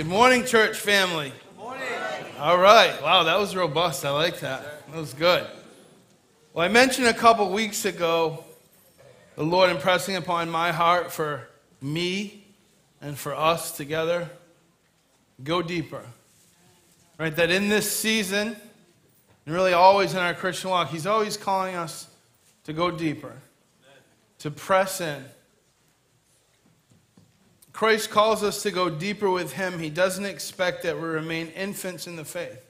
Good morning, church family. Good morning. All right. Wow, that was robust. I like that. That was good. Well, I mentioned a couple weeks ago the Lord impressing upon my heart for me and for us together go deeper. Right? That in this season, and really always in our Christian walk, He's always calling us to go deeper, to press in Christ calls us to go deeper with Him. He doesn't expect that we remain infants in the faith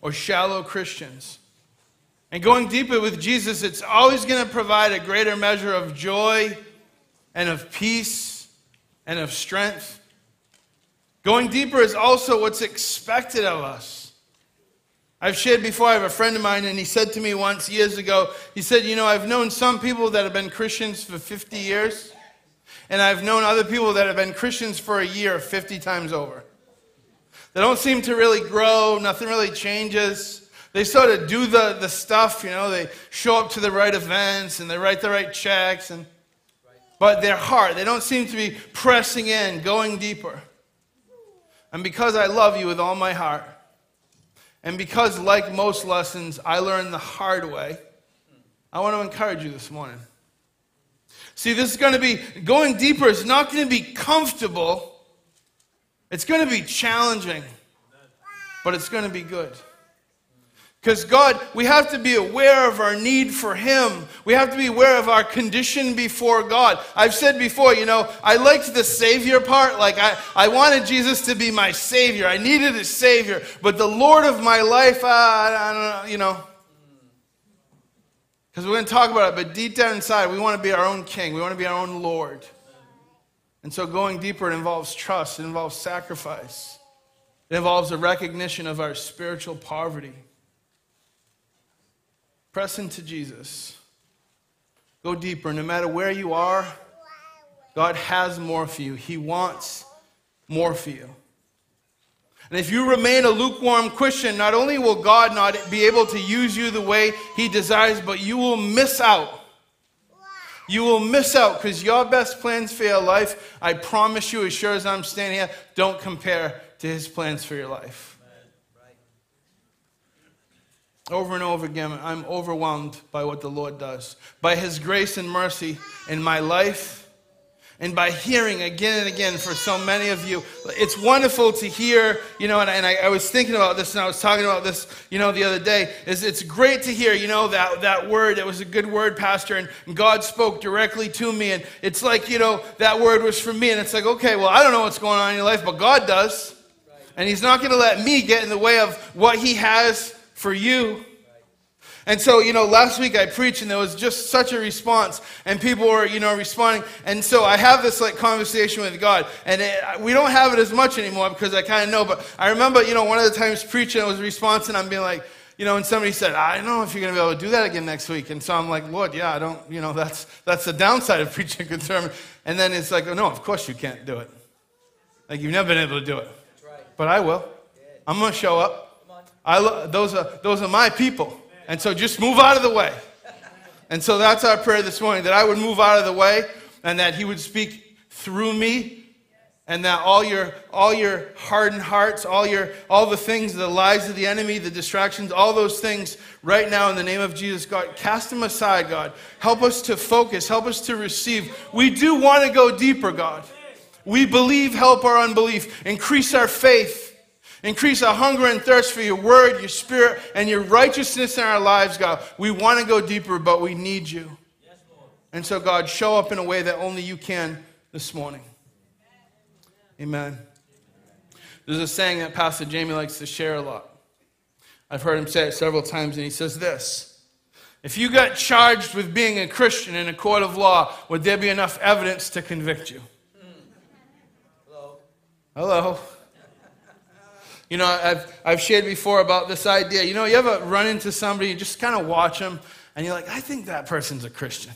or shallow Christians. And going deeper with Jesus, it's always going to provide a greater measure of joy and of peace and of strength. Going deeper is also what's expected of us. I've shared before, I have a friend of mine, and he said to me once years ago, he said, You know, I've known some people that have been Christians for 50 years. And I've known other people that have been Christians for a year 50 times over. They don't seem to really grow, nothing really changes. They sort of do the, the stuff, you know, they show up to the right events and they write the right checks, and, but their heart, they don't seem to be pressing in, going deeper. And because I love you with all my heart, and because, like most lessons, I learned the hard way, I want to encourage you this morning. See, this is going to be going deeper. It's not going to be comfortable. It's going to be challenging, but it's going to be good. Because God, we have to be aware of our need for Him. We have to be aware of our condition before God. I've said before, you know, I liked the Savior part. Like, I, I wanted Jesus to be my Savior. I needed a Savior. But the Lord of my life, uh, I don't know, you know, because we're going to talk about it, but deep down inside, we want to be our own king. We want to be our own Lord. And so going deeper, it involves trust, it involves sacrifice, it involves a recognition of our spiritual poverty. Press into Jesus. Go deeper. No matter where you are, God has more for you. He wants more for you. And if you remain a lukewarm Christian, not only will God not be able to use you the way He desires, but you will miss out. You will miss out because your best plans for your life, I promise you, as sure as I'm standing here, don't compare to His plans for your life. Over and over again, I'm overwhelmed by what the Lord does. By His grace and mercy in my life and by hearing again and again for so many of you. It's wonderful to hear, you know, and, and I, I, was thinking about this and I was talking about this, you know, the other day, is it's great to hear, you know, that, that word, it was a good word, Pastor, and, and God spoke directly to me. And it's like, you know, that word was for me. And it's like, okay, well, I don't know what's going on in your life, but God does. And He's not going to let me get in the way of what He has for you. And so, you know, last week I preached and there was just such a response and people were, you know, responding. And so I have this like conversation with God and it, we don't have it as much anymore because I kind of know. But I remember, you know, one of the times preaching, I was response and I'm being like, you know, and somebody said, I don't know if you're going to be able to do that again next week. And so I'm like, Lord, yeah, I don't, you know, that's, that's the downside of preaching a good sermon. And then it's like, oh, no, of course you can't do it. Like you've never been able to do it. Right. But I will. I'm going to show up. I lo- those, are, those are my people. And so just move out of the way. And so that's our prayer this morning that I would move out of the way and that He would speak through me and that all your all your hardened hearts all your all the things the lies of the enemy the distractions all those things right now in the name of jesus god cast them aside god. Help us to focus. Help us to receive. We do want to go deeper god. We believe help our unbelief. Increase our faith Increase our hunger and thirst for your word, your spirit, and your righteousness in our lives, God. We want to go deeper, but we need you. Yes, and so, God, show up in a way that only you can this morning. Amen. There's a saying that Pastor Jamie likes to share a lot. I've heard him say it several times, and he says this If you got charged with being a Christian in a court of law, would there be enough evidence to convict you? Hmm. Hello. Hello. You know, I've, I've shared before about this idea. You know, you ever run into somebody, you just kind of watch them, and you're like, I think that person's a Christian.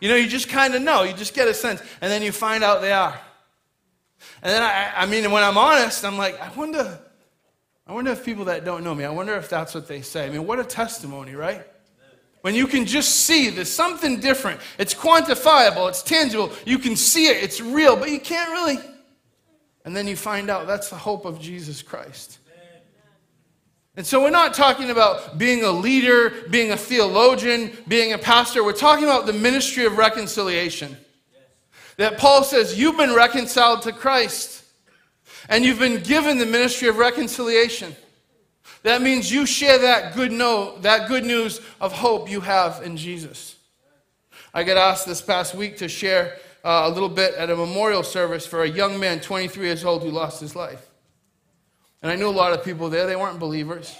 You know, you just kind of know, you just get a sense, and then you find out they are. And then, I, I mean, when I'm honest, I'm like, I wonder, I wonder if people that don't know me, I wonder if that's what they say. I mean, what a testimony, right? When you can just see there's something different. It's quantifiable, it's tangible, you can see it, it's real, but you can't really And then you find out that's the hope of Jesus Christ. And so we're not talking about being a leader, being a theologian, being a pastor. We're talking about the ministry of reconciliation. That Paul says, You've been reconciled to Christ, and you've been given the ministry of reconciliation. That means you share that good, note, that good news of hope you have in Jesus. I got asked this past week to share uh, a little bit at a memorial service for a young man, 23 years old, who lost his life. And I knew a lot of people there, they weren't believers.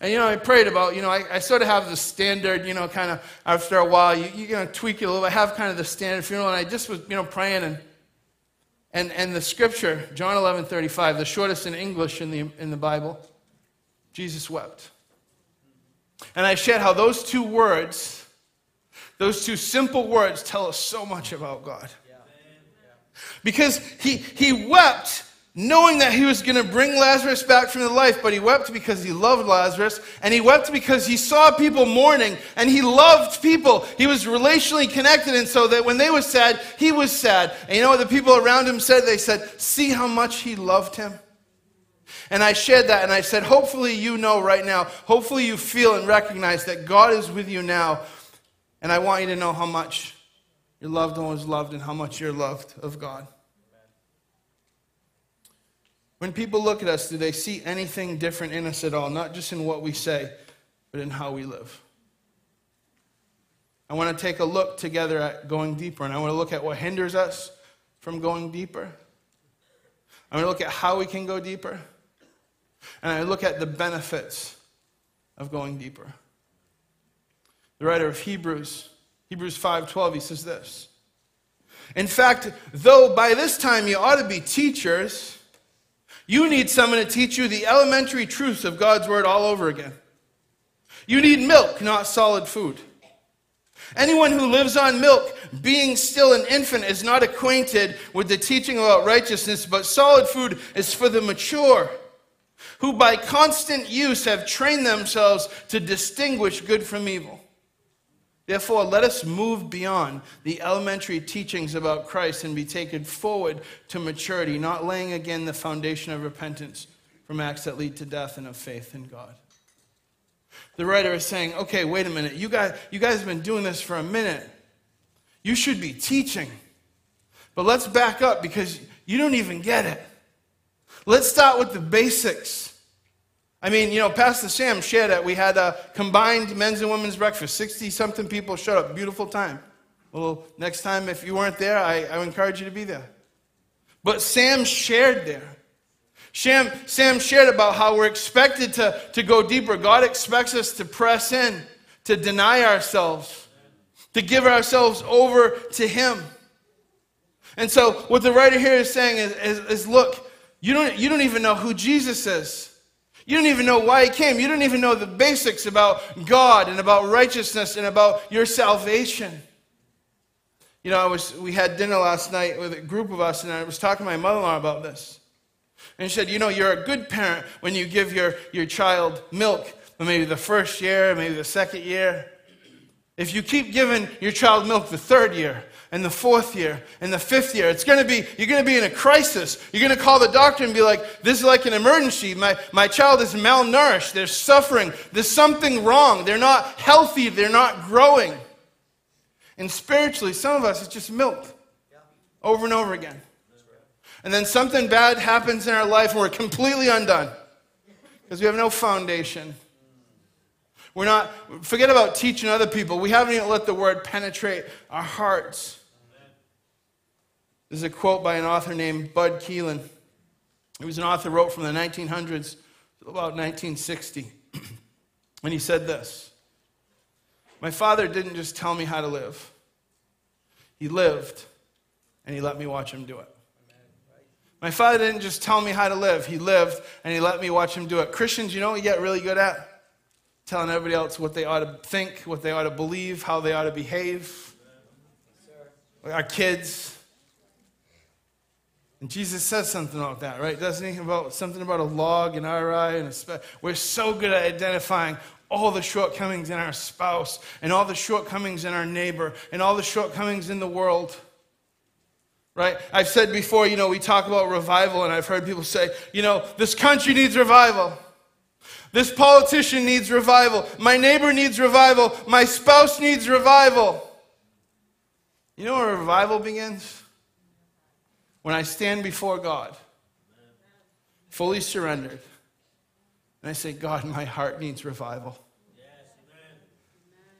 And, you know, I prayed about, you know, I, I sort of have the standard, you know, kind of after a while, you, you're going to tweak it a little bit. I have kind of the standard funeral, and I just was, you know, praying, and, and, and the scripture, John 11 35, the shortest in English in the, in the Bible, Jesus wept. And I shared how those two words, those two simple words, tell us so much about God. Because he, he wept knowing that he was going to bring Lazarus back from the life, but he wept because he loved Lazarus, and he wept because he saw people mourning, and he loved people. He was relationally connected, and so that when they were sad, he was sad. And you know what the people around him said? They said, See how much he loved him? And I shared that, and I said, Hopefully you know right now, hopefully you feel and recognize that God is with you now, and I want you to know how much your loved one loved and how much you're loved of God. When people look at us, do they see anything different in us at all? Not just in what we say, but in how we live. I want to take a look together at going deeper, and I want to look at what hinders us from going deeper. I want to look at how we can go deeper, and I look at the benefits of going deeper. The writer of Hebrews, Hebrews 5:12, he says this. In fact, though by this time you ought to be teachers, you need someone to teach you the elementary truths of God's Word all over again. You need milk, not solid food. Anyone who lives on milk, being still an infant, is not acquainted with the teaching about righteousness, but solid food is for the mature, who by constant use have trained themselves to distinguish good from evil. Therefore, let us move beyond the elementary teachings about Christ and be taken forward to maturity, not laying again the foundation of repentance from acts that lead to death and of faith in God. The writer is saying, okay, wait a minute. You guys, you guys have been doing this for a minute. You should be teaching. But let's back up because you don't even get it. Let's start with the basics. I mean, you know, Pastor Sam shared that we had a combined men's and women's breakfast. 60 something people showed up. Beautiful time. Well, next time, if you weren't there, I, I encourage you to be there. But Sam shared there. Sam, Sam shared about how we're expected to, to go deeper. God expects us to press in, to deny ourselves, to give ourselves over to Him. And so, what the writer here is saying is, is, is look, you don't, you don't even know who Jesus is. You don't even know why he came. You don't even know the basics about God and about righteousness and about your salvation. You know, I was, we had dinner last night with a group of us, and I was talking to my mother in law about this. And she said, You know, you're a good parent when you give your, your child milk, maybe the first year, maybe the second year. If you keep giving your child milk the third year, and the fourth year and the fifth year. It's going to be, you're going to be in a crisis. You're going to call the doctor and be like, this is like an emergency. My, my child is malnourished. They're suffering. There's something wrong. They're not healthy. They're not growing. And spiritually, some of us, it's just milk over and over again. And then something bad happens in our life and we're completely undone because we have no foundation. We're not, forget about teaching other people. We haven't even let the word penetrate our hearts. There's a quote by an author named Bud Kelland. He was an author who wrote from the 1900s to about 1960. and he said this My father didn't just tell me how to live, he lived and he let me watch him do it. My father didn't just tell me how to live, he lived and he let me watch him do it. Christians, you know what we get really good at? Telling everybody else what they ought to think, what they ought to believe, how they ought to behave. Our kids, and Jesus says something about that, right? Doesn't he? About something about a log our eye, and a we're so good at identifying all the shortcomings in our spouse, and all the shortcomings in our neighbor, and all the shortcomings in the world. Right? I've said before, you know, we talk about revival, and I've heard people say, you know, this country needs revival. This politician needs revival. My neighbor needs revival. My spouse needs revival. You know where revival begins? When I stand before God, fully surrendered, and I say, God, my heart needs revival.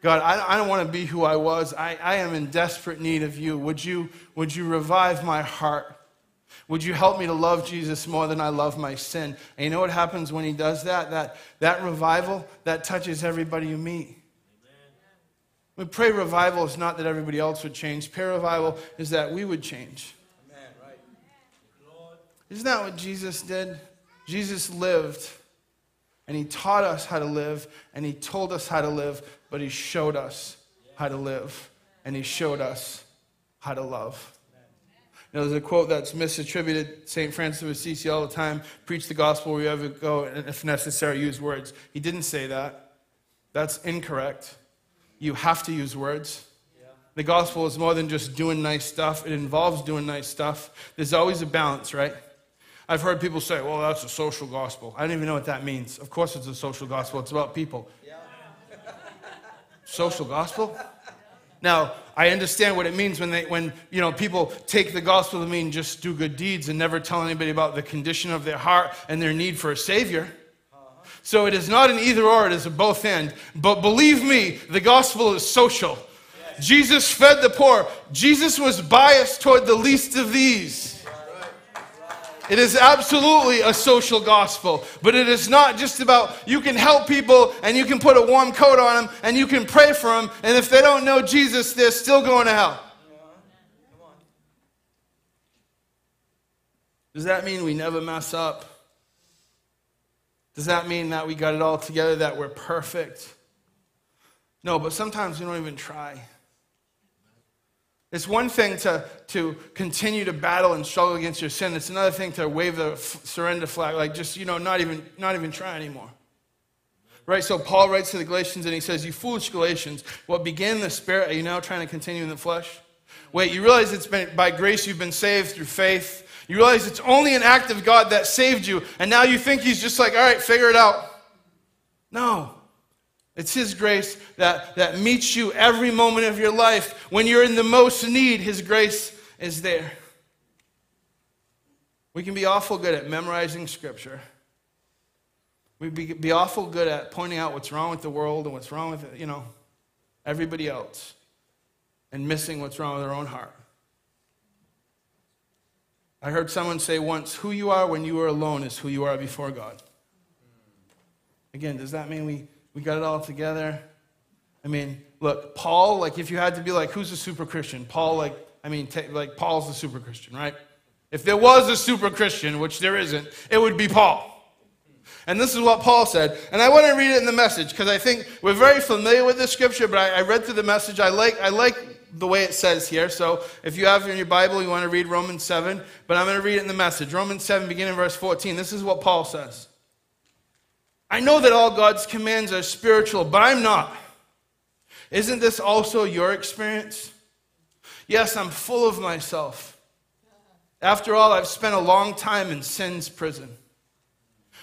God, I, I don't want to be who I was. I, I am in desperate need of you. Would, you. would you revive my heart? Would you help me to love Jesus more than I love my sin? And you know what happens when he does that? That, that revival, that touches everybody you meet. We pray revival is not that everybody else would change. Prayer revival is that we would change. Isn't that what Jesus did? Jesus lived and he taught us how to live and he told us how to live, but he showed us how to live and he showed us how to love. You know, there's a quote that's misattributed. St. Francis of Assisi all the time preach the gospel wherever you go, and if necessary, use words. He didn't say that. That's incorrect. You have to use words. The gospel is more than just doing nice stuff, it involves doing nice stuff. There's always a balance, right? I've heard people say, well, that's a social gospel. I don't even know what that means. Of course, it's a social gospel, it's about people. Yeah. social gospel? Now, I understand what it means when, they, when you know, people take the gospel to mean just do good deeds and never tell anybody about the condition of their heart and their need for a Savior. Uh-huh. So it is not an either or, it is a both end. But believe me, the gospel is social. Jesus fed the poor, Jesus was biased toward the least of these. It is absolutely a social gospel, but it is not just about you can help people and you can put a warm coat on them and you can pray for them, and if they don't know Jesus, they're still going to hell. Does that mean we never mess up? Does that mean that we got it all together, that we're perfect? No, but sometimes we don't even try. It's one thing to, to continue to battle and struggle against your sin. It's another thing to wave the f- surrender flag, like just, you know, not even, not even try anymore. Right? So Paul writes to the Galatians and he says, You foolish Galatians, what began in the spirit, are you now trying to continue in the flesh? Wait, you realize it's been by grace you've been saved through faith. You realize it's only an act of God that saved you, and now you think he's just like, all right, figure it out. No. It's His grace that, that meets you every moment of your life. When you're in the most need, His grace is there. We can be awful good at memorizing Scripture. We'd be, be awful good at pointing out what's wrong with the world and what's wrong with, you know, everybody else and missing what's wrong with our own heart. I heard someone say once, who you are when you are alone is who you are before God. Again, does that mean we we got it all together. I mean, look, Paul, like if you had to be like, who's a super Christian? Paul, like, I mean, t- like Paul's a super Christian, right? If there was a super Christian, which there isn't, it would be Paul. And this is what Paul said. And I want to read it in the message because I think we're very familiar with this scripture, but I, I, read through the message. I like, I like the way it says here. So if you have in your Bible, you want to read Romans 7, but I'm going to read it in the message. Romans 7, beginning verse 14. This is what Paul says. I know that all God's commands are spiritual, but I'm not. Isn't this also your experience? Yes, I'm full of myself. After all, I've spent a long time in sin's prison.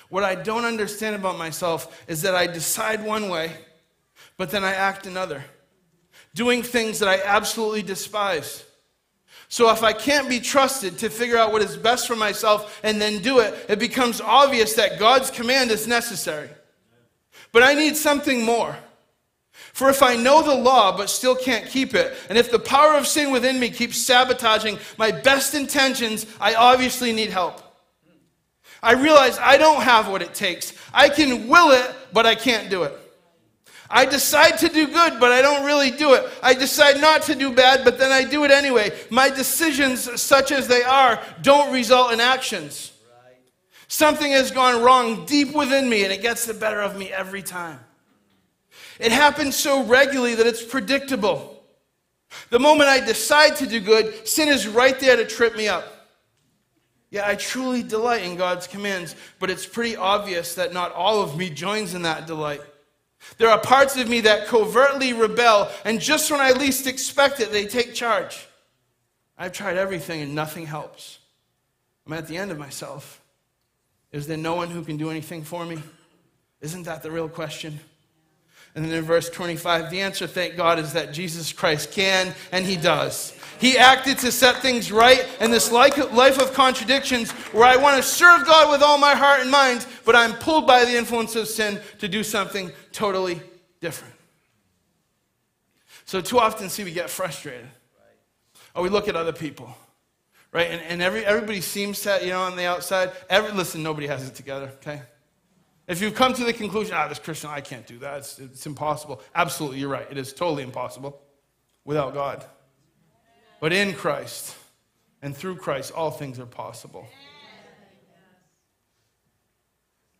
What I don't understand about myself is that I decide one way, but then I act another, doing things that I absolutely despise. So if I can't be trusted to figure out what is best for myself and then do it, it becomes obvious that God's command is necessary. But I need something more. For if I know the law but still can't keep it, and if the power of sin within me keeps sabotaging my best intentions, I obviously need help. I realize I don't have what it takes. I can will it, but I can't do it. I decide to do good, but I don't really do it. I decide not to do bad, but then I do it anyway. My decisions, such as they are, don't result in actions. Something has gone wrong deep within me, and it gets the better of me every time. It happens so regularly that it's predictable. The moment I decide to do good, sin is right there to trip me up. Yeah, I truly delight in God's commands, but it's pretty obvious that not all of me joins in that delight. There are parts of me that covertly rebel, and just when I least expect it, they take charge. I've tried everything and nothing helps. I'm at the end of myself. Is there no one who can do anything for me? Isn't that the real question? And then in verse 25, the answer, thank God, is that Jesus Christ can and he does. He acted to set things right in this life of contradictions where I want to serve God with all my heart and mind, but I'm pulled by the influence of sin to do something totally different. So, too often, see, we get frustrated. Or we look at other people, right? And, and every, everybody seems to, you know, on the outside. Every, listen, nobody has it together, okay? If you've come to the conclusion, ah, this Christian, I can't do that, it's, it's impossible. Absolutely, you're right. It is totally impossible without God. But in Christ and through Christ, all things are possible.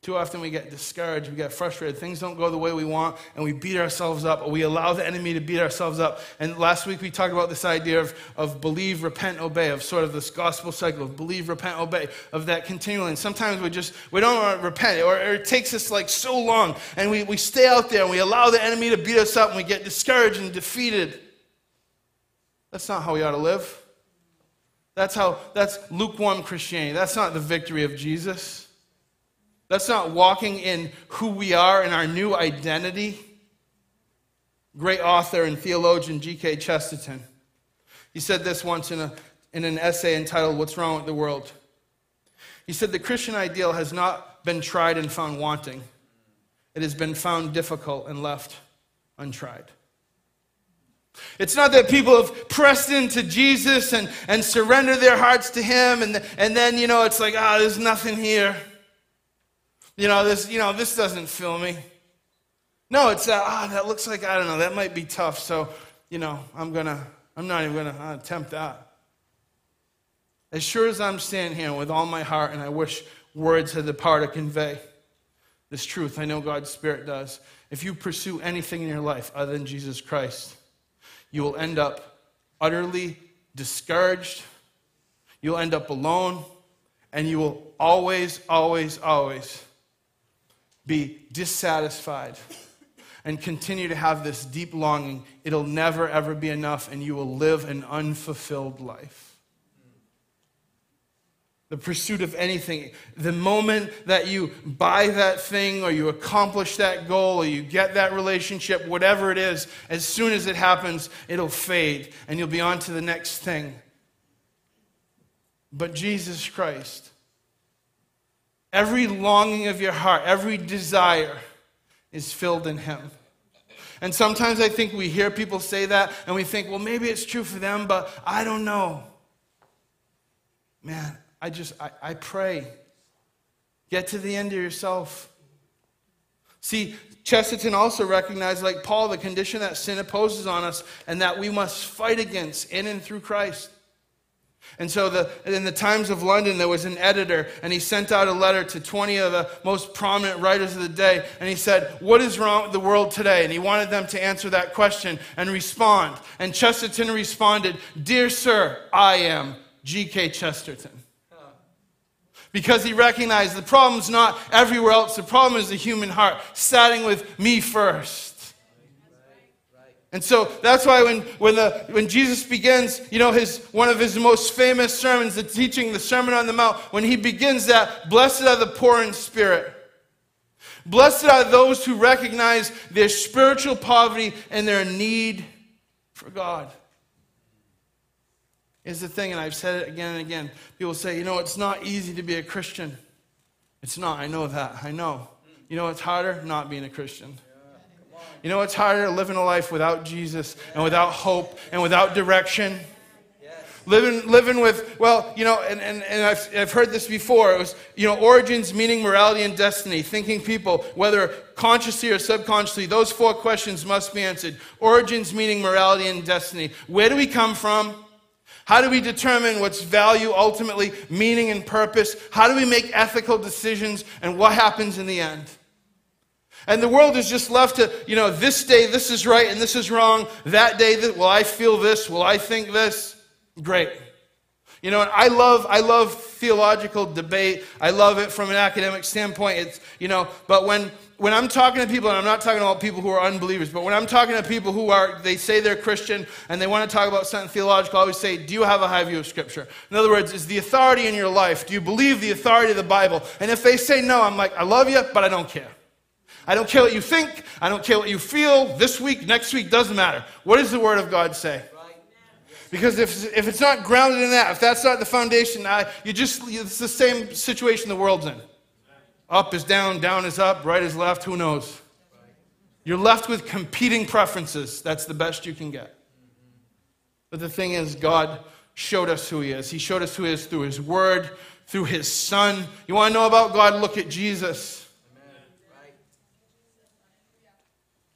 Too often we get discouraged, we get frustrated, things don't go the way we want, and we beat ourselves up, or we allow the enemy to beat ourselves up. And last week we talked about this idea of, of believe, repent, obey, of sort of this gospel cycle of believe, repent, obey, of that continually. And sometimes we just, we don't want to repent, or, or it takes us like so long, and we, we stay out there and we allow the enemy to beat us up, and we get discouraged and defeated. That's not how we ought to live. That's how, that's lukewarm Christianity. That's not the victory of Jesus. That's not walking in who we are in our new identity. Great author and theologian G.K. Chesterton. He said this once in, a, in an essay entitled What's Wrong with the World. He said, The Christian ideal has not been tried and found wanting, it has been found difficult and left untried. It's not that people have pressed into Jesus and, and surrendered their hearts to Him, and, and then, you know, it's like, ah, oh, there's nothing here. You know, this, you know, this doesn't fill me. No, it's that, ah, oh, that looks like, I don't know, that might be tough. So, you know, I'm going to, I'm not even going to uh, attempt that. As sure as I'm standing here with all my heart, and I wish words had the power to convey this truth, I know God's Spirit does. If you pursue anything in your life other than Jesus Christ, you will end up utterly discouraged. You'll end up alone. And you will always, always, always be dissatisfied and continue to have this deep longing, it'll never, ever be enough, and you will live an unfulfilled life. The pursuit of anything, the moment that you buy that thing or you accomplish that goal or you get that relationship, whatever it is, as soon as it happens, it'll fade and you'll be on to the next thing. But Jesus Christ, Every longing of your heart, every desire is filled in Him. And sometimes I think we hear people say that and we think, well, maybe it's true for them, but I don't know. Man, I just, I, I pray. Get to the end of yourself. See, Chesterton also recognized, like Paul, the condition that sin opposes on us and that we must fight against in and through Christ. And so, the, in the Times of London, there was an editor, and he sent out a letter to 20 of the most prominent writers of the day. And he said, What is wrong with the world today? And he wanted them to answer that question and respond. And Chesterton responded, Dear sir, I am G.K. Chesterton. Because he recognized the problem's not everywhere else, the problem is the human heart, starting with me first. And so that's why when, when, the, when Jesus begins, you know, his, one of his most famous sermons, the teaching, the Sermon on the Mount, when he begins that, blessed are the poor in spirit. Blessed are those who recognize their spiritual poverty and their need for God. Is the thing, and I've said it again and again. People say, you know, it's not easy to be a Christian. It's not. I know that. I know. You know what's harder? Not being a Christian. You know it's harder living a life without Jesus and without hope and without direction? Living, living with, well, you know, and, and, and I've, I've heard this before. It was, you know, origins, meaning, morality, and destiny. Thinking people, whether consciously or subconsciously, those four questions must be answered. Origins, meaning, morality, and destiny. Where do we come from? How do we determine what's value, ultimately, meaning, and purpose? How do we make ethical decisions? And what happens in the end? And the world is just left to, you know, this day this is right and this is wrong. That day, that, will I feel this? Will I think this? Great. You know, and I love, I love theological debate. I love it from an academic standpoint. It's, you know, but when, when I'm talking to people, and I'm not talking about people who are unbelievers, but when I'm talking to people who are, they say they're Christian and they want to talk about something theological, I always say, do you have a high view of Scripture? In other words, is the authority in your life, do you believe the authority of the Bible? And if they say no, I'm like, I love you, but I don't care. I don't care what you think. I don't care what you feel. This week, next week, doesn't matter. What does the Word of God say? Because if, if it's not grounded in that, if that's not the foundation, I, you just, it's the same situation the world's in. Up is down, down is up, right is left, who knows? You're left with competing preferences. That's the best you can get. But the thing is, God showed us who He is. He showed us who He is through His Word, through His Son. You want to know about God? Look at Jesus.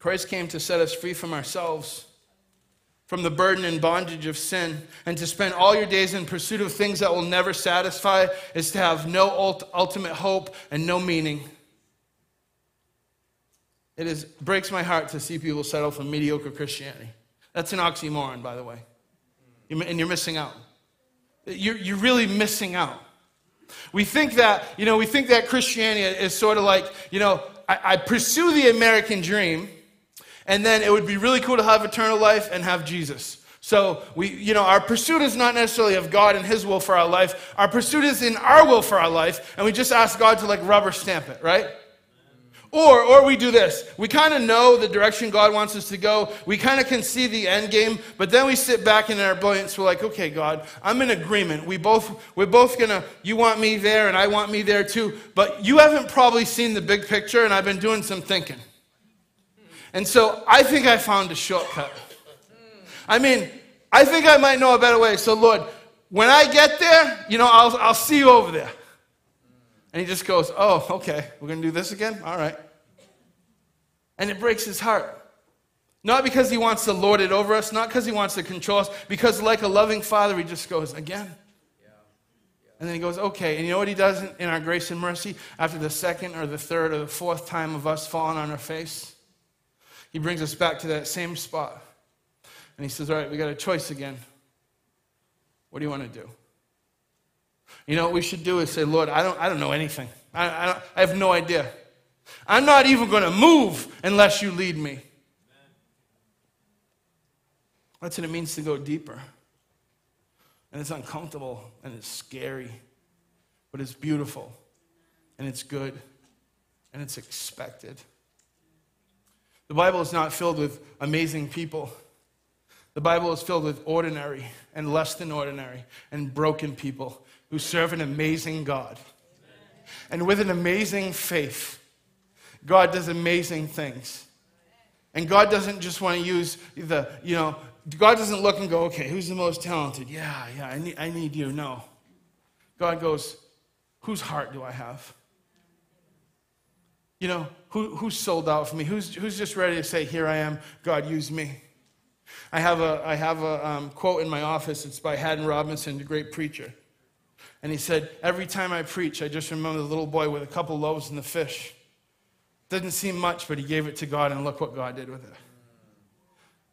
Christ came to set us free from ourselves from the burden and bondage of sin, and to spend all your days in pursuit of things that will never satisfy is to have no ultimate hope and no meaning. It is, breaks my heart to see people settle for mediocre Christianity. That's an oxymoron, by the way. And you're missing out. You're, you're really missing out. We think that, you know, we think that Christianity is sort of like, you know, I, I pursue the American dream and then it would be really cool to have eternal life and have Jesus. So we, you know, our pursuit is not necessarily of God and His will for our life. Our pursuit is in our will for our life, and we just ask God to like rubber stamp it, right? Or, or we do this. We kind of know the direction God wants us to go. We kind of can see the end game, but then we sit back in our brilliance. We're like, okay, God, I'm in agreement. We both, we're both gonna, you want me there and I want me there too. But you haven't probably seen the big picture, and I've been doing some thinking. And so I think I found a shortcut. I mean, I think I might know a better way. So, Lord, when I get there, you know, I'll, I'll see you over there. And he just goes, Oh, okay, we're going to do this again? All right. And it breaks his heart. Not because he wants to lord it over us, not because he wants to control us, because like a loving father, he just goes, Again. And then he goes, okay. And you know what he does in our grace and mercy? After the second or the third or the fourth time of us falling on our face? He brings us back to that same spot. And he says, All right, we got a choice again. What do you want to do? You know what we should do is say, Lord, I don't, I don't know anything. I, I, I have no idea. I'm not even going to move unless you lead me. That's what it means to go deeper. And it's uncomfortable and it's scary, but it's beautiful and it's good and it's expected. The Bible is not filled with amazing people. The Bible is filled with ordinary and less than ordinary and broken people who serve an amazing God. And with an amazing faith, God does amazing things. And God doesn't just want to use the, you know, God doesn't look and go, okay, who's the most talented? Yeah, yeah, I need, I need you. No. God goes, whose heart do I have? You know, who, who's sold out for me? Who's, who's just ready to say, Here I am, God, use me? I have a, I have a um, quote in my office. It's by Haddon Robinson, the great preacher. And he said, Every time I preach, I just remember the little boy with a couple loaves and the fish. Doesn't seem much, but he gave it to God, and look what God did with it.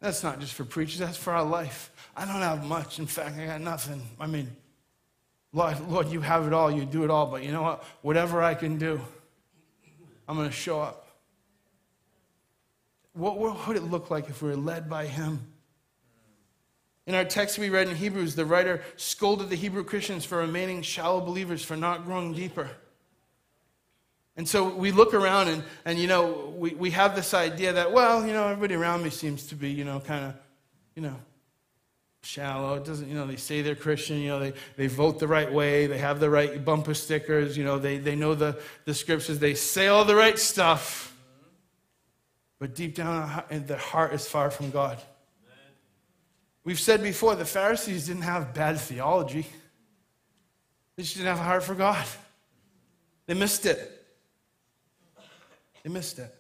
That's not just for preachers, that's for our life. I don't have much. In fact, I got nothing. I mean, Lord, Lord, you have it all, you do it all, but you know what? Whatever I can do, I'm going to show up. What, what would it look like if we were led by Him? In our text we read in Hebrews, the writer scolded the Hebrew Christians for remaining shallow believers, for not growing deeper. And so we look around and, and you know, we, we have this idea that, well, you know, everybody around me seems to be, you know, kind of, you know, shallow. It doesn't, you know, they say they're Christian, you know, they, they vote the right way, they have the right bumper stickers, you know, they, they know the, the scriptures, they say all the right stuff. But deep down in their heart is far from God. We've said before, the Pharisees didn't have bad theology. They just didn't have a heart for God. They missed it. They missed it.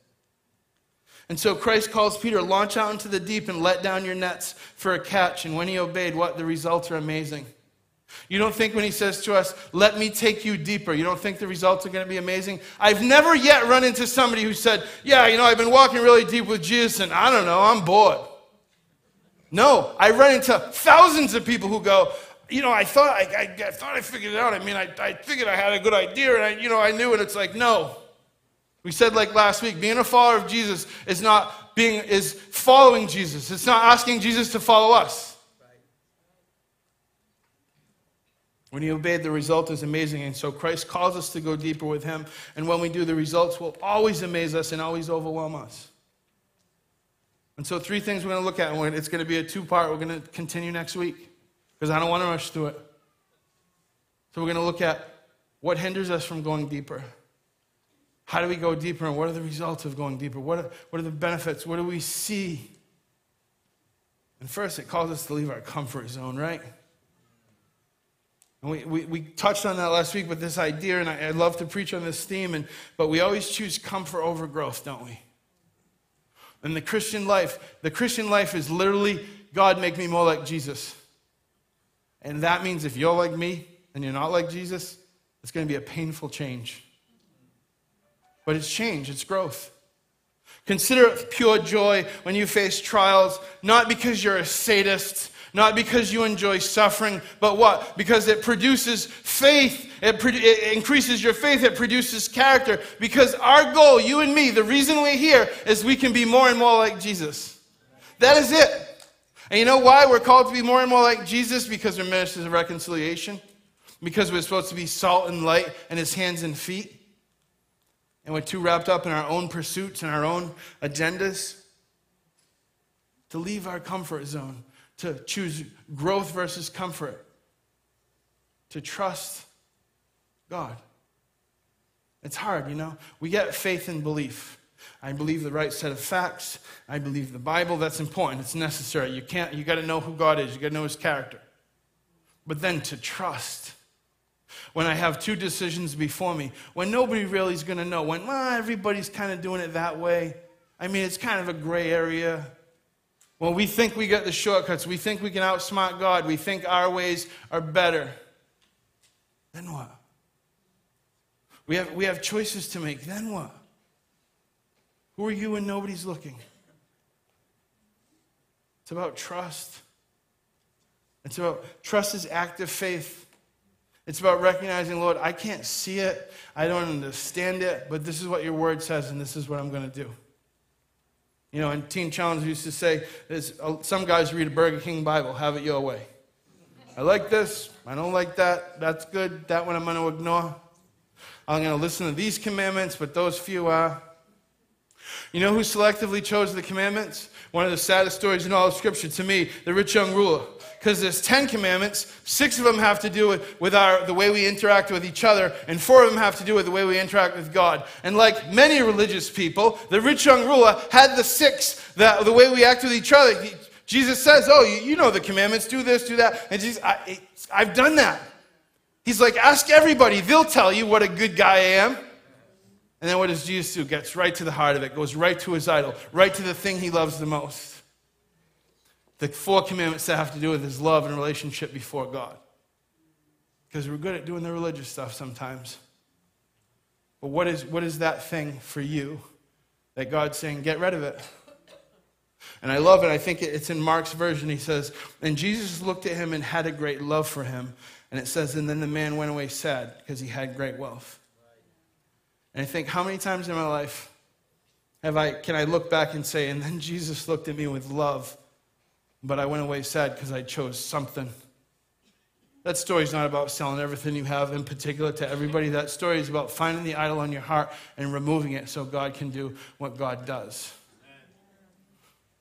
And so Christ calls Peter, launch out into the deep and let down your nets for a catch. And when he obeyed, what? The results are amazing. You don't think when he says to us, let me take you deeper, you don't think the results are going to be amazing? I've never yet run into somebody who said, yeah, you know, I've been walking really deep with Jesus and I don't know, I'm bored. No, I run into thousands of people who go, you know, I thought I, I, I, thought I figured it out. I mean, I, I figured I had a good idea, and I, you know, I knew, and it's like, no. We said like last week, being a follower of Jesus is not being is following Jesus. It's not asking Jesus to follow us. When he obeyed, the result is amazing. And so Christ calls us to go deeper with him. And when we do, the results will always amaze us and always overwhelm us. And so, three things we're going to look at. And it's going to be a two part. We're going to continue next week because I don't want to rush through it. So, we're going to look at what hinders us from going deeper. How do we go deeper? And what are the results of going deeper? What are, what are the benefits? What do we see? And first, it calls us to leave our comfort zone, right? And we, we, we, touched on that last week with this idea, and I, I love to preach on this theme, and, but we always choose comfort over growth, don't we? And the Christian life, the Christian life is literally God make me more like Jesus. And that means if you're like me and you're not like Jesus, it's going to be a painful change. But it's change, it's growth. Consider it pure joy when you face trials, not because you're a sadist, not because you enjoy suffering, but what? Because it produces faith. It, pro- it, increases your faith. It produces character. Because our goal, you and me, the reason we're here is we can be more and more like Jesus. That is it. And you know why we're called to be more and more like Jesus? Because we're ministers of reconciliation. Because we're supposed to be salt and light and his hands and feet. And we're too wrapped up in our own pursuits and our own agendas to leave our comfort zone to choose growth versus comfort, to trust God. It's hard, you know. We get faith and belief. I believe the right set of facts. I believe the Bible. That's important. It's necessary. You can't. You got to know who God is. You got to know His character. But then to trust. When I have two decisions before me, when nobody really is going to know, when well, everybody's kind of doing it that way. I mean, it's kind of a gray area. When we think we get the shortcuts, we think we can outsmart God, we think our ways are better, then what? We have, we have choices to make. Then what? Who are you when nobody's looking? It's about trust. It's about trust is active faith. It's about recognizing, Lord, I can't see it, I don't understand it, but this is what your word says, and this is what I'm going to do. You know, in Teen Challenge, used to say, uh, some guys read a Burger King Bible, have it your way. I like this, I don't like that, that's good, that one I'm going to ignore. I'm going to listen to these commandments, but those few are. You know who selectively chose the commandments? One of the saddest stories in all of Scripture to me, the rich young ruler because there's 10 commandments. Six of them have to do with, with our, the way we interact with each other, and four of them have to do with the way we interact with God. And like many religious people, the rich young ruler had the six, the, the way we act with each other. He, Jesus says, Oh, you, you, know the commandments, do this, do that. And Jesus, I, I've done that. He's like, Ask everybody, they'll tell you what a good guy I am. And then what does Jesus do? Gets right to the heart of it, goes right to his idol, right to the thing he loves the most the four commandments that have to do with his love and relationship before God. Because we're good at doing the religious stuff sometimes. But what is, what is that thing for you that God's saying, get rid of it? And I love it. I think it's in Mark's version. He says, And Jesus looked at him and had a great love for him. And it says, And then the man went away sad because he had great wealth. And I think, how many times in my life have I, can I look back and say, And then Jesus looked at me with love but I went away sad because I chose something. That story is not about selling everything you have in particular to everybody. That story is about finding the idol on your heart and removing it so God can do what God does.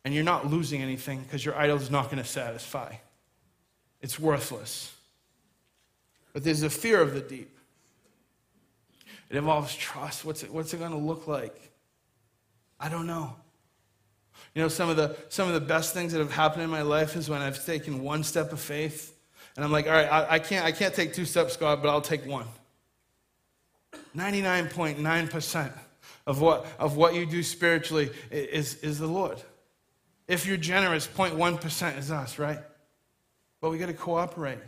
And you're not losing anything because your idol is not going to satisfy, it's worthless. But there's a fear of the deep. It involves trust. What's it, what's it going to look like? I don't know. You know, some of the some of the best things that have happened in my life is when I've taken one step of faith, and I'm like, all right, I, I can't I can't take two steps, God, but I'll take one. 99.9% of what of what you do spiritually is, is the Lord. If you're generous, 0.1% is us, right? But we got to cooperate.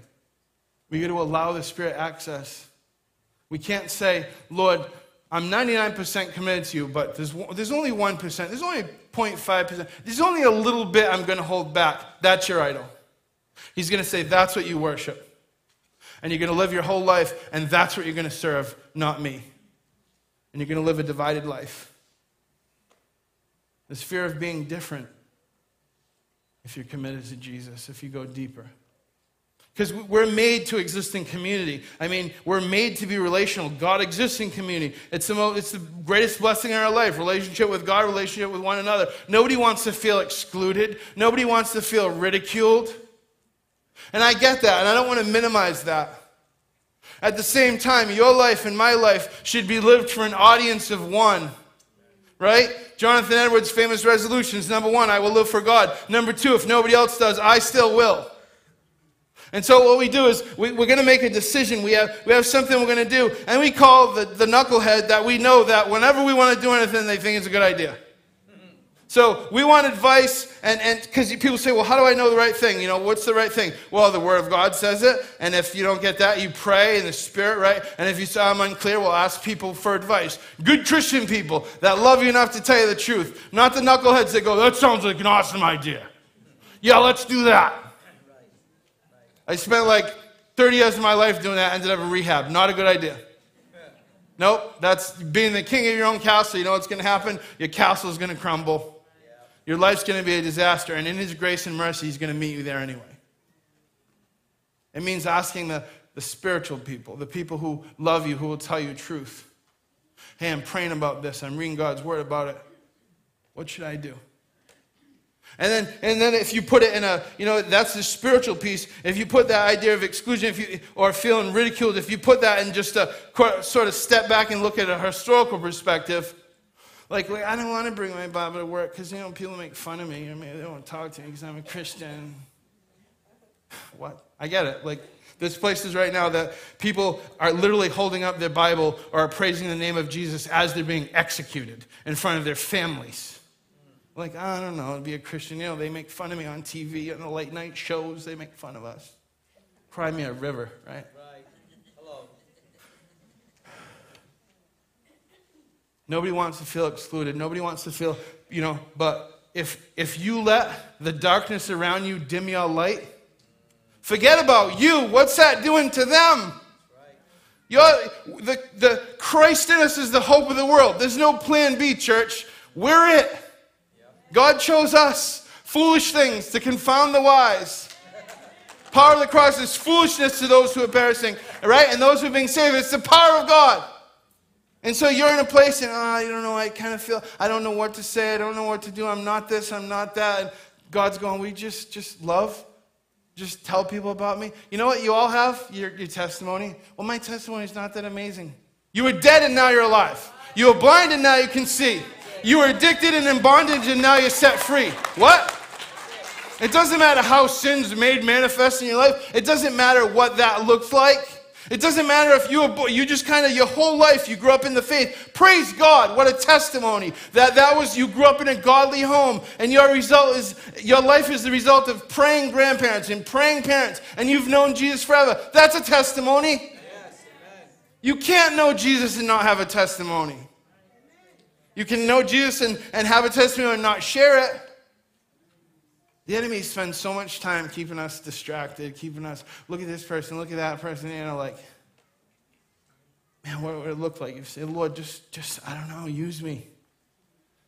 We got to allow the Spirit access. We can't say, Lord, I'm 99% committed to you, but there's, there's only 1%, there's only 0.5%, there's only a little bit I'm going to hold back. That's your idol. He's going to say, That's what you worship. And you're going to live your whole life, and that's what you're going to serve, not me. And you're going to live a divided life. This fear of being different if you're committed to Jesus, if you go deeper. Because we're made to exist in community. I mean, we're made to be relational. God exists in community. It's the, most, it's the greatest blessing in our life relationship with God, relationship with one another. Nobody wants to feel excluded, nobody wants to feel ridiculed. And I get that, and I don't want to minimize that. At the same time, your life and my life should be lived for an audience of one. Right? Jonathan Edwards' famous resolutions number one, I will live for God. Number two, if nobody else does, I still will. And so what we do is we, are going to make a decision. We have, we have something we're going to do. And we call the, the knucklehead that we know that whenever we want to do anything, they think it's a good idea. So we want advice, and because people say, well, how do I know the right thing? You know, what's the right thing? Well, the Word of God says it, and if you don't get that, you pray in the Spirit, right? And if you say I'm unclear, we'll ask people for advice. Good Christian people that love you enough to tell you the truth, not the knuckleheads that go, that sounds like an awesome idea. Yeah, let's do that. I spent like 30 years of my life doing that, ended up in rehab. Not a good idea. Nope, that's being the king of your own castle. You know what's going to happen? Your castle is going to crumble. Your life's going to be a disaster, and in His grace and mercy, He's going to meet you there anyway. It means asking the, the spiritual people, the people who love you, who will tell you truth. Hey, I'm praying about this. I'm reading God's word about it. What should I do? And then, and then if you put it in a, you know, that's the spiritual piece. If you put that idea of exclusion if you, or feeling ridiculed, if you put that in just a sort of step back and look at a historical perspective, like, like I don't want to bring my Bible to work because, you know, people make fun of me. I mean, they don't talk to me because I'm a Christian. What? I get it. Like, there's places right now that people are literally holding up their Bible or are praising the name of Jesus as they're being executed in front of their families. Like, I don't know, to be a Christian, you know, they make fun of me on TV, on the late night shows, they make fun of us. Cry me a river, right? Right. Hello. Nobody wants to feel excluded. Nobody wants to feel, you know, but if if you let the darkness around you dim your light, forget about you. What's that doing to them? You're, the, the Christ in us is the hope of the world. There's no plan B, church. We're it. God chose us, foolish things, to confound the wise. Power of the cross is foolishness to those who are perishing, right? And those who are being saved, it's the power of God. And so you're in a place and, oh, I don't know, I kind of feel, I don't know what to say, I don't know what to do, I'm not this, I'm not that. And God's going, we just, just love, just tell people about me. You know what you all have? Your, your testimony. Well, my testimony is not that amazing. You were dead and now you're alive. You were blind and now you can see. You were addicted and in bondage, and now you're set free. What? It doesn't matter how sin's made manifest in your life. It doesn't matter what that looks like. It doesn't matter if you were, you just kind of your whole life you grew up in the faith. Praise God! What a testimony that that was you grew up in a godly home, and your result is your life is the result of praying grandparents and praying parents, and you've known Jesus forever. That's a testimony. Yes, you can't know Jesus and not have a testimony. You can know Jesus and, and have a testimony and not share it. The enemy spends so much time keeping us distracted, keeping us, look at this person, look at that person, you know, like, man, what would it look like? You say, Lord, just, just, I don't know, use me.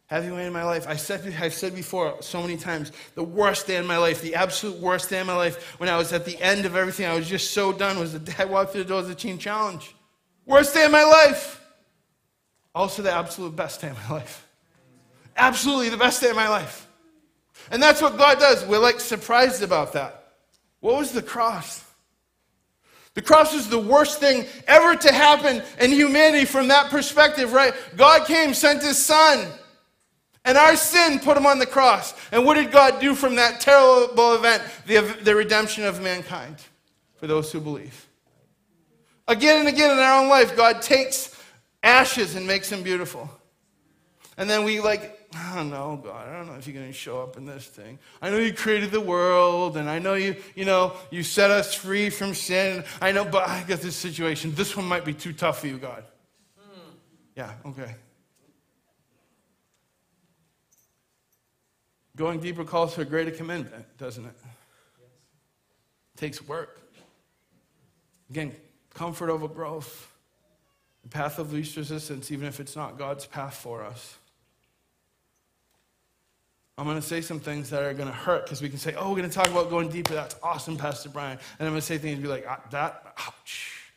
Have you in my life? I said, I've said before so many times, the worst day in my life, the absolute worst day in my life, when I was at the end of everything, I was just so done, was the day I walked through the doors of the Teen Challenge. Worst day of my life. Also, the absolute best day of my life. Absolutely the best day of my life. And that's what God does. We're like surprised about that. What was the cross? The cross is the worst thing ever to happen in humanity from that perspective, right? God came, sent his son, and our sin put him on the cross. And what did God do from that terrible event? The, the redemption of mankind for those who believe. Again and again in our own life, God takes ashes and makes them beautiful. And then we like, I don't know, God, I don't know if you're going to show up in this thing. I know you created the world, and I know you, you know, you set us free from sin. I know, but I got this situation. This one might be too tough for you, God. Hmm. Yeah, okay. Going deeper calls for a greater commitment, doesn't it? Yes. It takes work. Again, comfort over growth. The path of least resistance, even if it's not God's path for us. I'm going to say some things that are going to hurt because we can say, oh, we're going to talk about going deeper. That's awesome, Pastor Brian. And I'm going to say things and be like, ah, that, ouch,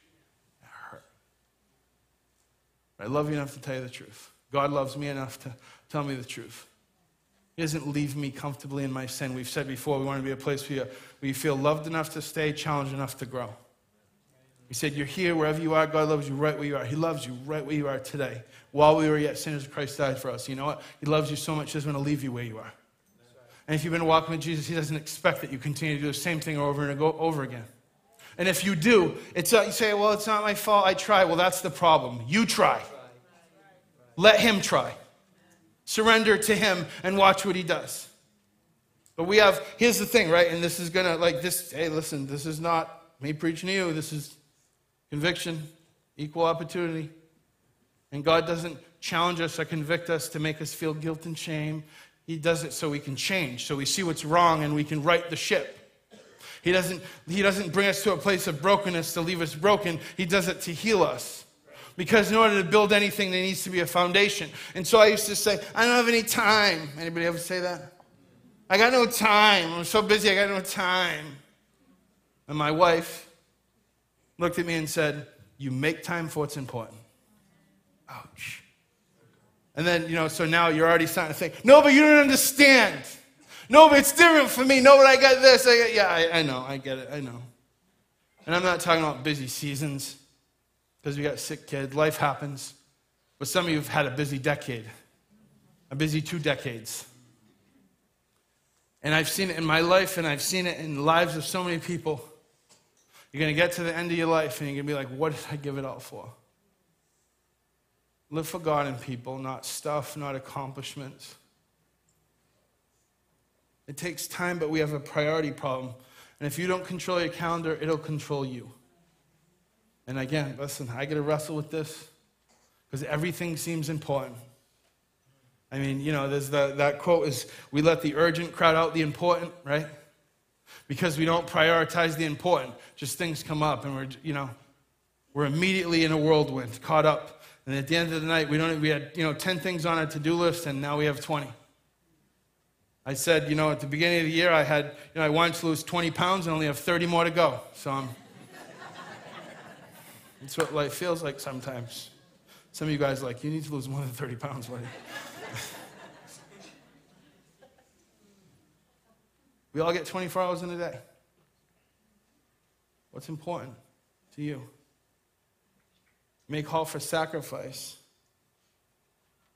that hurt. I love you enough to tell you the truth. God loves me enough to tell me the truth. He doesn't leave me comfortably in my sin. We've said before, we want to be a place where you, where you feel loved enough to stay, challenged enough to grow. He said, You're here wherever you are. God loves you right where you are. He loves you right where you are today. While we were yet sinners, Christ died for us. You know what? He loves you so much, He doesn't want to leave you where you are. And if you've been walking with Jesus, He doesn't expect that you continue to do the same thing over and over again. And if you do, it's you say, "Well, it's not my fault. I try." Well, that's the problem. You try. Let Him try. Surrender to Him and watch what He does. But we have. Here's the thing, right? And this is gonna like this. Hey, listen. This is not me preaching to you. This is conviction, equal opportunity. And God doesn't challenge us or convict us to make us feel guilt and shame. He does it so we can change, so we see what's wrong and we can right the ship. He doesn't, he doesn't bring us to a place of brokenness to leave us broken. He does it to heal us. Because in order to build anything, there needs to be a foundation. And so I used to say, I don't have any time. Anybody ever say that? I got no time. I'm so busy, I got no time. And my wife looked at me and said, You make time for what's important. Ouch. And then, you know, so now you're already starting to think, no, but you don't understand. No, but it's different for me. No, but I got this. I got, yeah, I, I know. I get it. I know. And I'm not talking about busy seasons because we got sick kids. Life happens. But some of you have had a busy decade, a busy two decades. And I've seen it in my life and I've seen it in the lives of so many people. You're going to get to the end of your life and you're going to be like, what did I give it all for? Live for God and people, not stuff, not accomplishments. It takes time, but we have a priority problem. And if you don't control your calendar, it'll control you. And again, listen, I got to wrestle with this because everything seems important. I mean, you know, there's the, that quote is, we let the urgent crowd out the important, right? Because we don't prioritize the important. Just things come up and we're, you know, we're immediately in a whirlwind, caught up and at the end of the night, we, don't, we had you know, 10 things on our to do list, and now we have 20. I said, you know, at the beginning of the year, I had, you know, I wanted to lose 20 pounds and only have 30 more to go. So I'm, that's what life feels like sometimes. Some of you guys like, you need to lose more than 30 pounds, buddy. we all get 24 hours in a day. What's important to you? may call for sacrifice,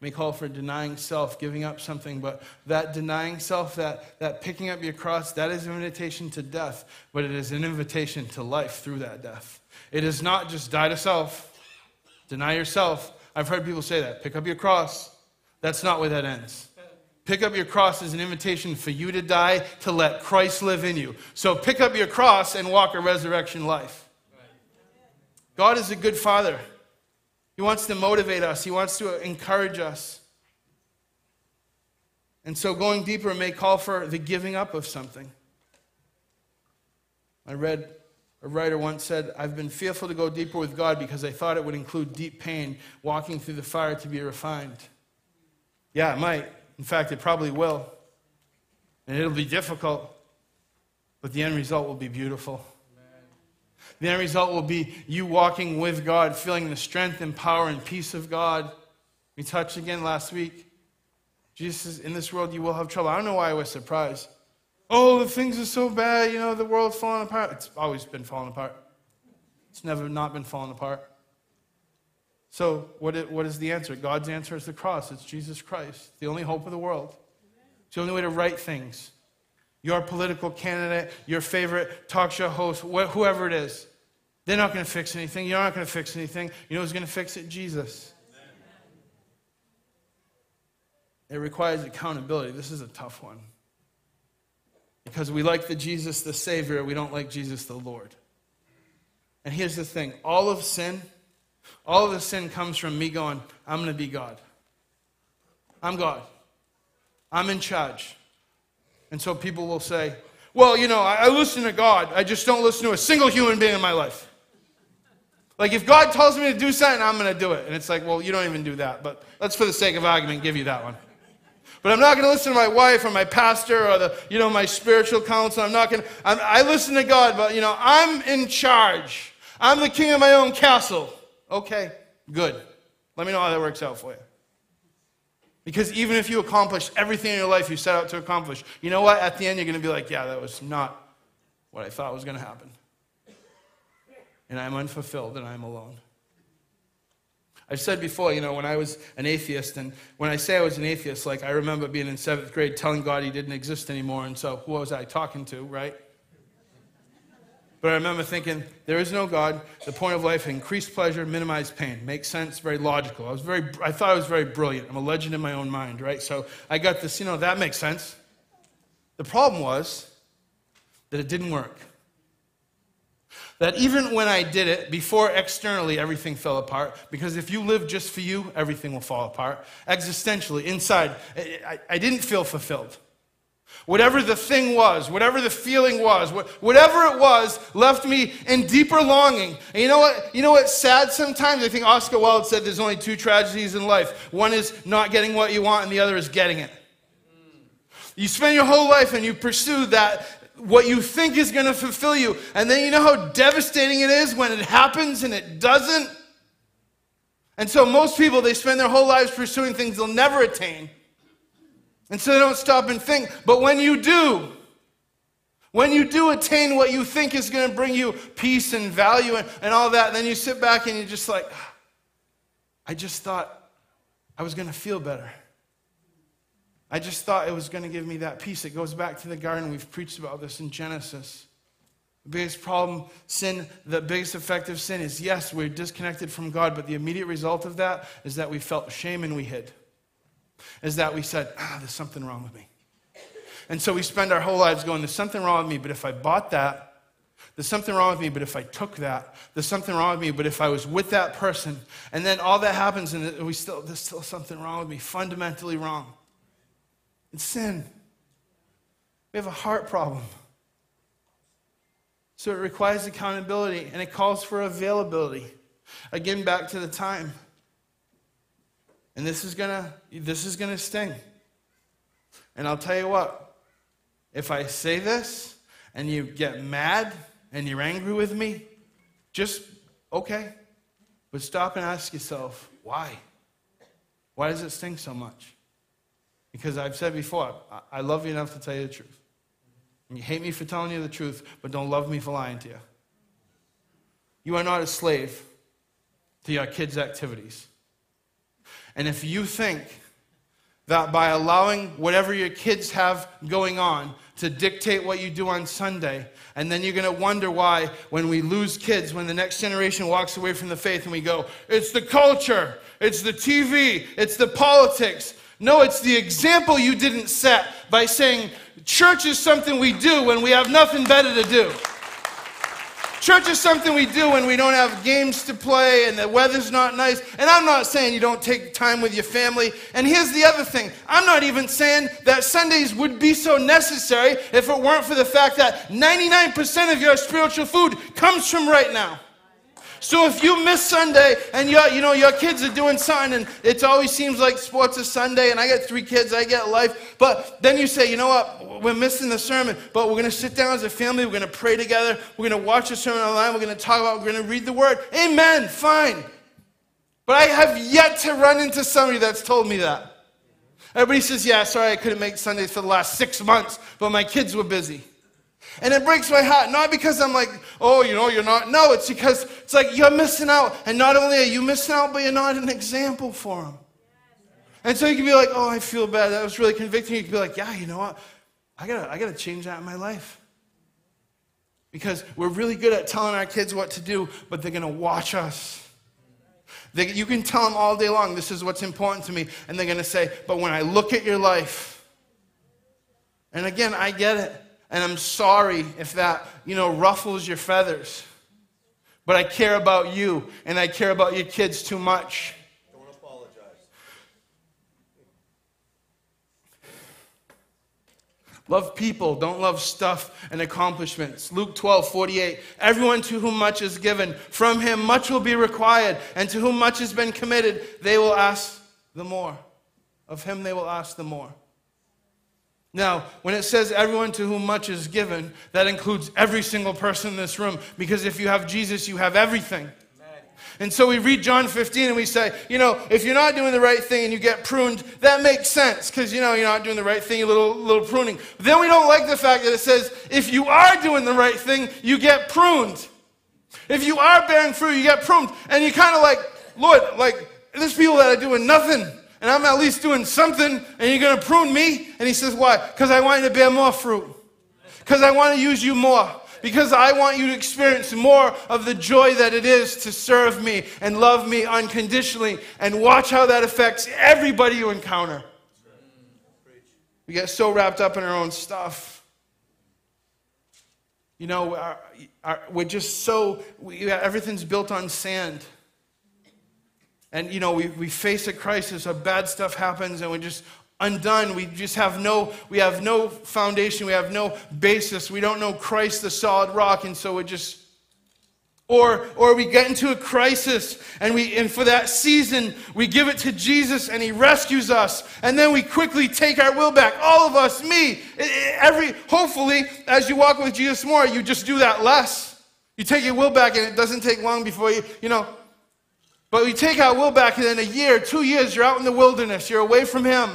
may call for denying self, giving up something, but that denying self, that, that picking up your cross, that is an invitation to death, but it is an invitation to life through that death. It is not just die to self, deny yourself. I've heard people say that. Pick up your cross. That's not where that ends. Pick up your cross is an invitation for you to die to let Christ live in you. So pick up your cross and walk a resurrection life. God is a good father. He wants to motivate us, He wants to encourage us. And so going deeper may call for the giving up of something. I read a writer once said, I've been fearful to go deeper with God because I thought it would include deep pain, walking through the fire to be refined. Yeah, it might. In fact, it probably will. And it'll be difficult, but the end result will be beautiful. The end result will be you walking with God, feeling the strength and power and peace of God. We touched again last week. Jesus says, In this world you will have trouble. I don't know why I was surprised. Oh, the things are so bad, you know, the world's falling apart. It's always been falling apart. It's never not been falling apart. So, what is the answer? God's answer is the cross. It's Jesus Christ, the only hope of the world. It's the only way to right things. Your political candidate, your favorite talk show host, wh- whoever it is. They're not going to fix anything. You're not going to fix anything. You know who's going to fix it? Jesus. It requires accountability. This is a tough one. Because we like the Jesus the Savior, we don't like Jesus the Lord. And here's the thing all of sin, all of the sin comes from me going, I'm going to be God. I'm God. I'm in charge. And so people will say, well, you know, I, I listen to God. I just don't listen to a single human being in my life. Like if God tells me to do something, I'm going to do it. And it's like, well, you don't even do that. But let's, for the sake of argument, give you that one. But I'm not going to listen to my wife or my pastor or the, you know, my spiritual counsel. I'm not going to, I listen to God, but, you know, I'm in charge. I'm the king of my own castle. Okay, good. Let me know how that works out for you. Because even if you accomplish everything in your life you set out to accomplish, you know what? At the end, you're going to be like, yeah, that was not what I thought was going to happen. And I'm unfulfilled and I'm alone. I've said before, you know, when I was an atheist, and when I say I was an atheist, like I remember being in seventh grade telling God he didn't exist anymore, and so who was I talking to, right? But I remember thinking, there is no God. The point of life, increased pleasure, minimize pain. Makes sense, very logical. I was very, I thought I was very brilliant. I'm a legend in my own mind, right? So I got this, you know, that makes sense. The problem was that it didn't work. That even when I did it, before externally everything fell apart, because if you live just for you, everything will fall apart. Existentially, inside, I, I didn't feel fulfilled. Whatever the thing was, whatever the feeling was, whatever it was, left me in deeper longing. And you know what? You know what's sad sometimes? I think Oscar Wilde said there's only two tragedies in life. One is not getting what you want, and the other is getting it. You spend your whole life and you pursue that, what you think is going to fulfill you. And then you know how devastating it is when it happens and it doesn't? And so most people, they spend their whole lives pursuing things they'll never attain. And so don't stop and think. But when you do, when you do attain what you think is going to bring you peace and value and, and all that, then you sit back and you're just like, I just thought I was going to feel better. I just thought it was going to give me that peace. It goes back to the garden. We've preached about this in Genesis. The biggest problem, sin, the biggest effect of sin is yes, we're disconnected from God, but the immediate result of that is that we felt shame and we hid. Is that we said, ah, there's something wrong with me. And so we spend our whole lives going, there's something wrong with me, but if I bought that, there's something wrong with me, but if I took that, there's something wrong with me, but if I was with that person, and then all that happens, and we still, there's still something wrong with me, fundamentally wrong. It's sin. We have a heart problem. So it requires accountability and it calls for availability. Again, back to the time. And this is gonna this is gonna sting. And I'll tell you what, if I say this and you get mad and you're angry with me, just okay. But stop and ask yourself, why? Why does it sting so much? Because I've said before, I love you enough to tell you the truth. And you hate me for telling you the truth, but don't love me for lying to you. You are not a slave to your kids' activities. And if you think that by allowing whatever your kids have going on to dictate what you do on Sunday, and then you're going to wonder why when we lose kids, when the next generation walks away from the faith and we go, it's the culture, it's the TV, it's the politics, no, it's the example you didn't set by saying church is something we do when we have nothing better to do. Church is something we do when we don't have games to play and the weather's not nice. And I'm not saying you don't take time with your family. And here's the other thing I'm not even saying that Sundays would be so necessary if it weren't for the fact that 99% of your spiritual food comes from right now. So if you miss Sunday and your, you know, your kids are doing something and it always seems like sports is Sunday and I got three kids, I get life. But then you say, you know what, we're missing the sermon, but we're going to sit down as a family, we're going to pray together, we're going to watch the sermon online, we're going to talk about, we're going to read the word. Amen, fine. But I have yet to run into somebody that's told me that. Everybody says, yeah, sorry, I couldn't make Sundays for the last six months, but my kids were busy. And it breaks my heart, not because I'm like, oh, you know, you're not. No, it's because it's like you're missing out. And not only are you missing out, but you're not an example for them. And so you can be like, oh, I feel bad. That was really convicting. You can be like, yeah, you know what? I gotta, I gotta change that in my life. Because we're really good at telling our kids what to do, but they're gonna watch us. They, you can tell them all day long, this is what's important to me. And they're gonna say, but when I look at your life, and again, I get it. And I'm sorry if that, you know, ruffles your feathers. But I care about you and I care about your kids too much. Don't apologize. Love people, don't love stuff and accomplishments. Luke 12, 48. Everyone to whom much is given, from him much will be required, and to whom much has been committed, they will ask the more. Of him they will ask the more. Now, when it says everyone to whom much is given, that includes every single person in this room, because if you have Jesus, you have everything. And so we read John 15 and we say, you know, if you're not doing the right thing and you get pruned, that makes sense because, you know, you're not doing the right thing, a little, little pruning. But then we don't like the fact that it says, if you are doing the right thing, you get pruned. If you are bearing fruit, you get pruned. And you kind of like, Lord, like, there's people that are doing nothing and I'm at least doing something and you're going to prune me? And he says, why? Because I want you to bear more fruit. Because I want to use you more because I want you to experience more of the joy that it is to serve me and love me unconditionally and watch how that affects everybody you encounter. We get so wrapped up in our own stuff. You know, our, our, we're just so, we, everything's built on sand. And, you know, we, we face a crisis, a bad stuff happens, and we just undone. We just have no, we have no foundation. We have no basis. We don't know Christ, the solid rock. And so it just, or, or we get into a crisis and we, and for that season, we give it to Jesus and he rescues us. And then we quickly take our will back. All of us, me, every, hopefully, as you walk with Jesus more, you just do that less. You take your will back and it doesn't take long before you, you know, but we take our will back and in a year, two years, you're out in the wilderness. You're away from him.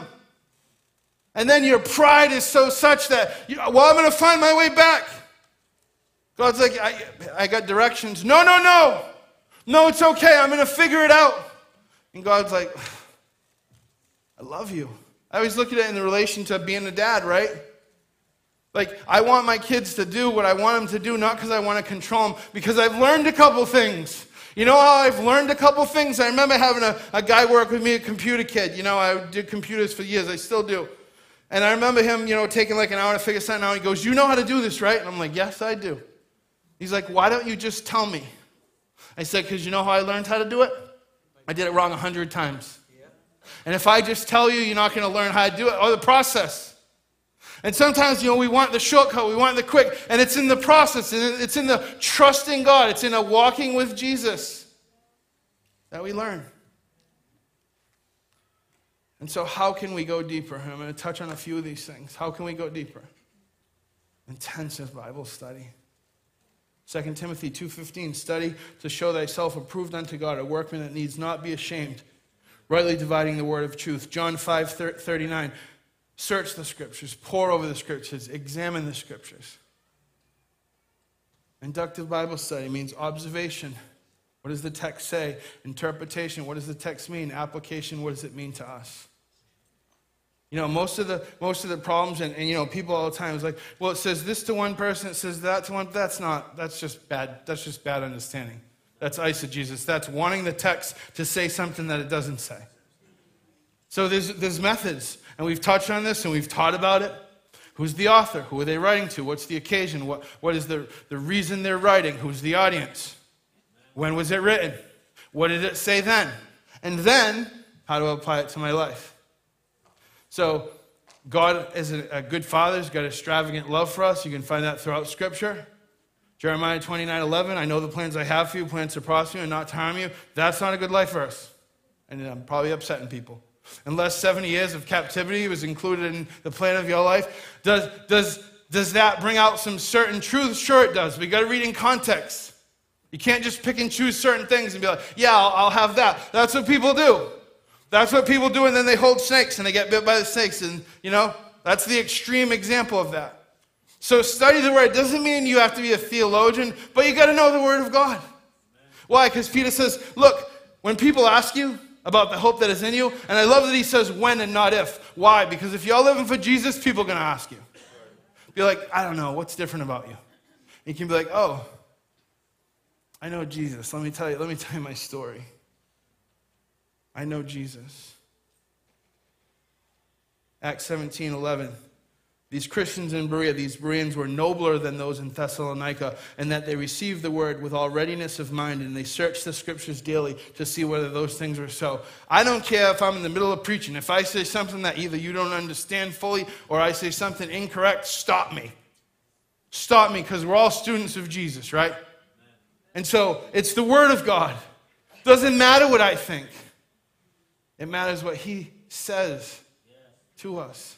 And then your pride is so such that, you, well, I'm going to find my way back. God's like, I, I got directions. No, no, no. No, it's okay. I'm going to figure it out. And God's like, I love you. I always look at it in the relation to being a dad, right? Like, I want my kids to do what I want them to do, not because I want to control them, because I've learned a couple things. You know how I've learned a couple things? I remember having a, a guy work with me, a computer kid. You know, I did computers for years, I still do. And I remember him, you know, taking like an hour to figure something out. He goes, You know how to do this, right? And I'm like, Yes, I do. He's like, Why don't you just tell me? I said, Because you know how I learned how to do it? I did it wrong a hundred times. And if I just tell you, you're not going to learn how to do it or the process. And sometimes, you know, we want the shortcut, we want the quick, and it's in the process, it's in the trusting God, it's in a walking with Jesus that we learn. And so, how can we go deeper? I'm going to touch on a few of these things. How can we go deeper? Intensive Bible study. 2 Timothy 2:15 study to show thyself approved unto God a workman that needs not be ashamed rightly dividing the word of truth John 5:39 search the scriptures pore over the scriptures examine the scriptures Inductive Bible study means observation what does the text say interpretation what does the text mean application what does it mean to us you know, most of the most of the problems, and, and, you know, people all the time is like, well, it says this to one person, it says that to one. That's not. That's just bad. That's just bad understanding. That's eisegesis. That's wanting the text to say something that it doesn't say. So there's there's methods, and we've touched on this, and we've taught about it. Who's the author? Who are they writing to? What's the occasion? What, what is the, the reason they're writing? Who's the audience? When was it written? What did it say then? And then, how do I apply it to my life? So, God is a, good father. He's got extravagant love for us. You can find that throughout Scripture. Jeremiah 29 11, I know the plans I have for you, plans to prosper you and not harm you. That's not a good life verse. And I'm probably upsetting people. Unless 70 years of captivity was included in the plan of your life, does, does, does that bring out some certain truth? Sure, it does. We got to read in context. You can't just pick and choose certain things and be like, yeah, I'll, I'll have that. That's what people do. That's what people do, and then they hold snakes and they get bit by the snakes. And, you know, that's the extreme example of that. So, study the Word doesn't mean you have to be a theologian, but you got to know the Word of God. Why? Because Peter says, look, when people ask you about the hope that is in you, and I love that he says when and not if. Why? Because if you're living for Jesus, people are going to ask you. Be like, I don't know, what's different about you? And you can be like, oh, I know Jesus. Let me tell you, let me tell you my story. I know Jesus. Acts 17 11. These Christians in Berea, these Bereans were nobler than those in Thessalonica, and that they received the word with all readiness of mind, and they searched the scriptures daily to see whether those things were so. I don't care if I'm in the middle of preaching. If I say something that either you don't understand fully or I say something incorrect, stop me. Stop me, because we're all students of Jesus, right? And so it's the word of God. Doesn't matter what I think, it matters what He says to us.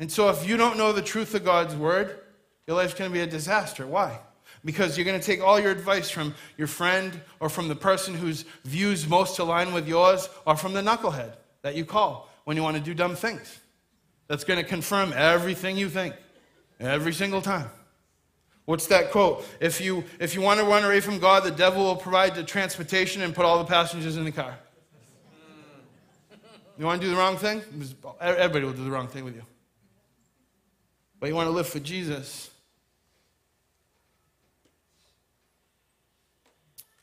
And so, if you don't know the truth of God's word, your life's going to be a disaster. Why? Because you're going to take all your advice from your friend or from the person whose views most align with yours or from the knucklehead that you call when you want to do dumb things. That's going to confirm everything you think every single time. What's that quote? If you, if you want to run away from God, the devil will provide the transportation and put all the passengers in the car. You want to do the wrong thing? Everybody will do the wrong thing with you but you want to live for Jesus.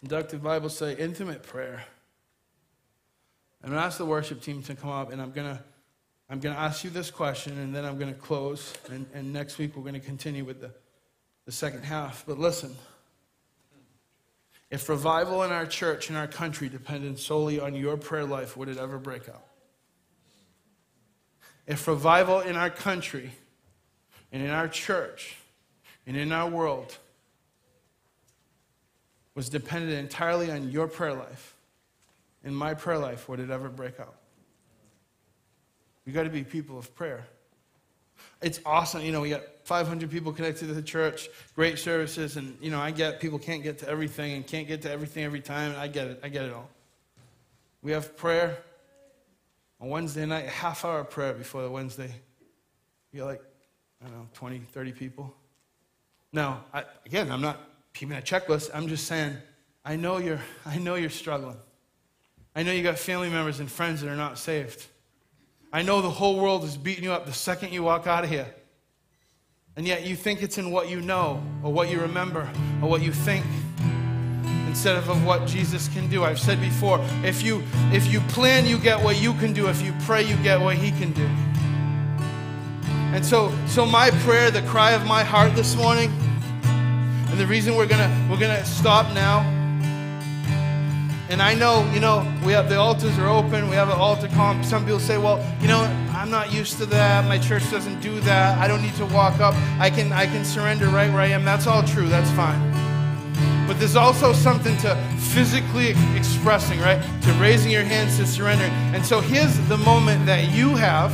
Inductive Bible say intimate prayer. I'm going to ask the worship team to come up, and I'm going to I'm going to ask you this question, and then I'm going to close. And, and next week, we're going to continue with the, the second half. But listen if revival in our church, in our country, depended solely on your prayer life, would it ever break out? If revival in our country and in our church and in our world was dependent entirely on your prayer life, in my prayer life, would it ever break out? We got to be people of prayer. It's awesome. You know, we got 500 people connected to the church, great services, and, you know, I get people can't get to everything and can't get to everything every time. I get it. I get it all. We have prayer on Wednesday night, half hour prayer before the Wednesday. You're like, I don't know, 20, 30 people. Now, I, again, I'm not keeping a checklist. I'm just saying, I know you're, I know you're struggling. I know you got family members and friends that are not saved. I know the whole world is beating you up the second you walk out of here. And yet you think it's in what you know, or what you remember, or what you think, instead of, of what Jesus can do. I've said before, if you if you plan, you get what you can do. If you pray, you get what he can do. And so, so my prayer, the cry of my heart this morning, and the reason we're gonna we're gonna stop now. And I know, you know, we have the altars are open. We have an altar call. Some people say, "Well, you know, I'm not used to that. My church doesn't do that. I don't need to walk up. I can I can surrender right where I am." That's all true. That's fine. But there's also something to physically expressing, right? To raising your hands to surrendering. And so here's the moment that you have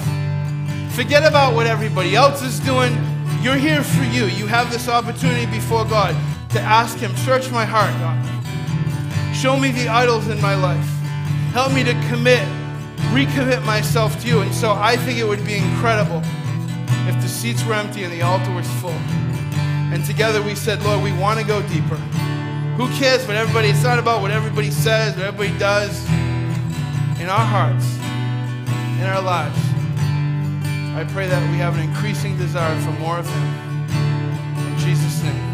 Forget about what everybody else is doing. You're here for you. You have this opportunity before God to ask Him, Search my heart, God. Show me the idols in my life. Help me to commit, recommit myself to you. And so I think it would be incredible if the seats were empty and the altar was full. And together we said, Lord, we want to go deeper. Who cares what everybody, it's not about what everybody says, what everybody does. In our hearts, in our lives, I pray that we have an increasing desire for more of Him. In Jesus' name.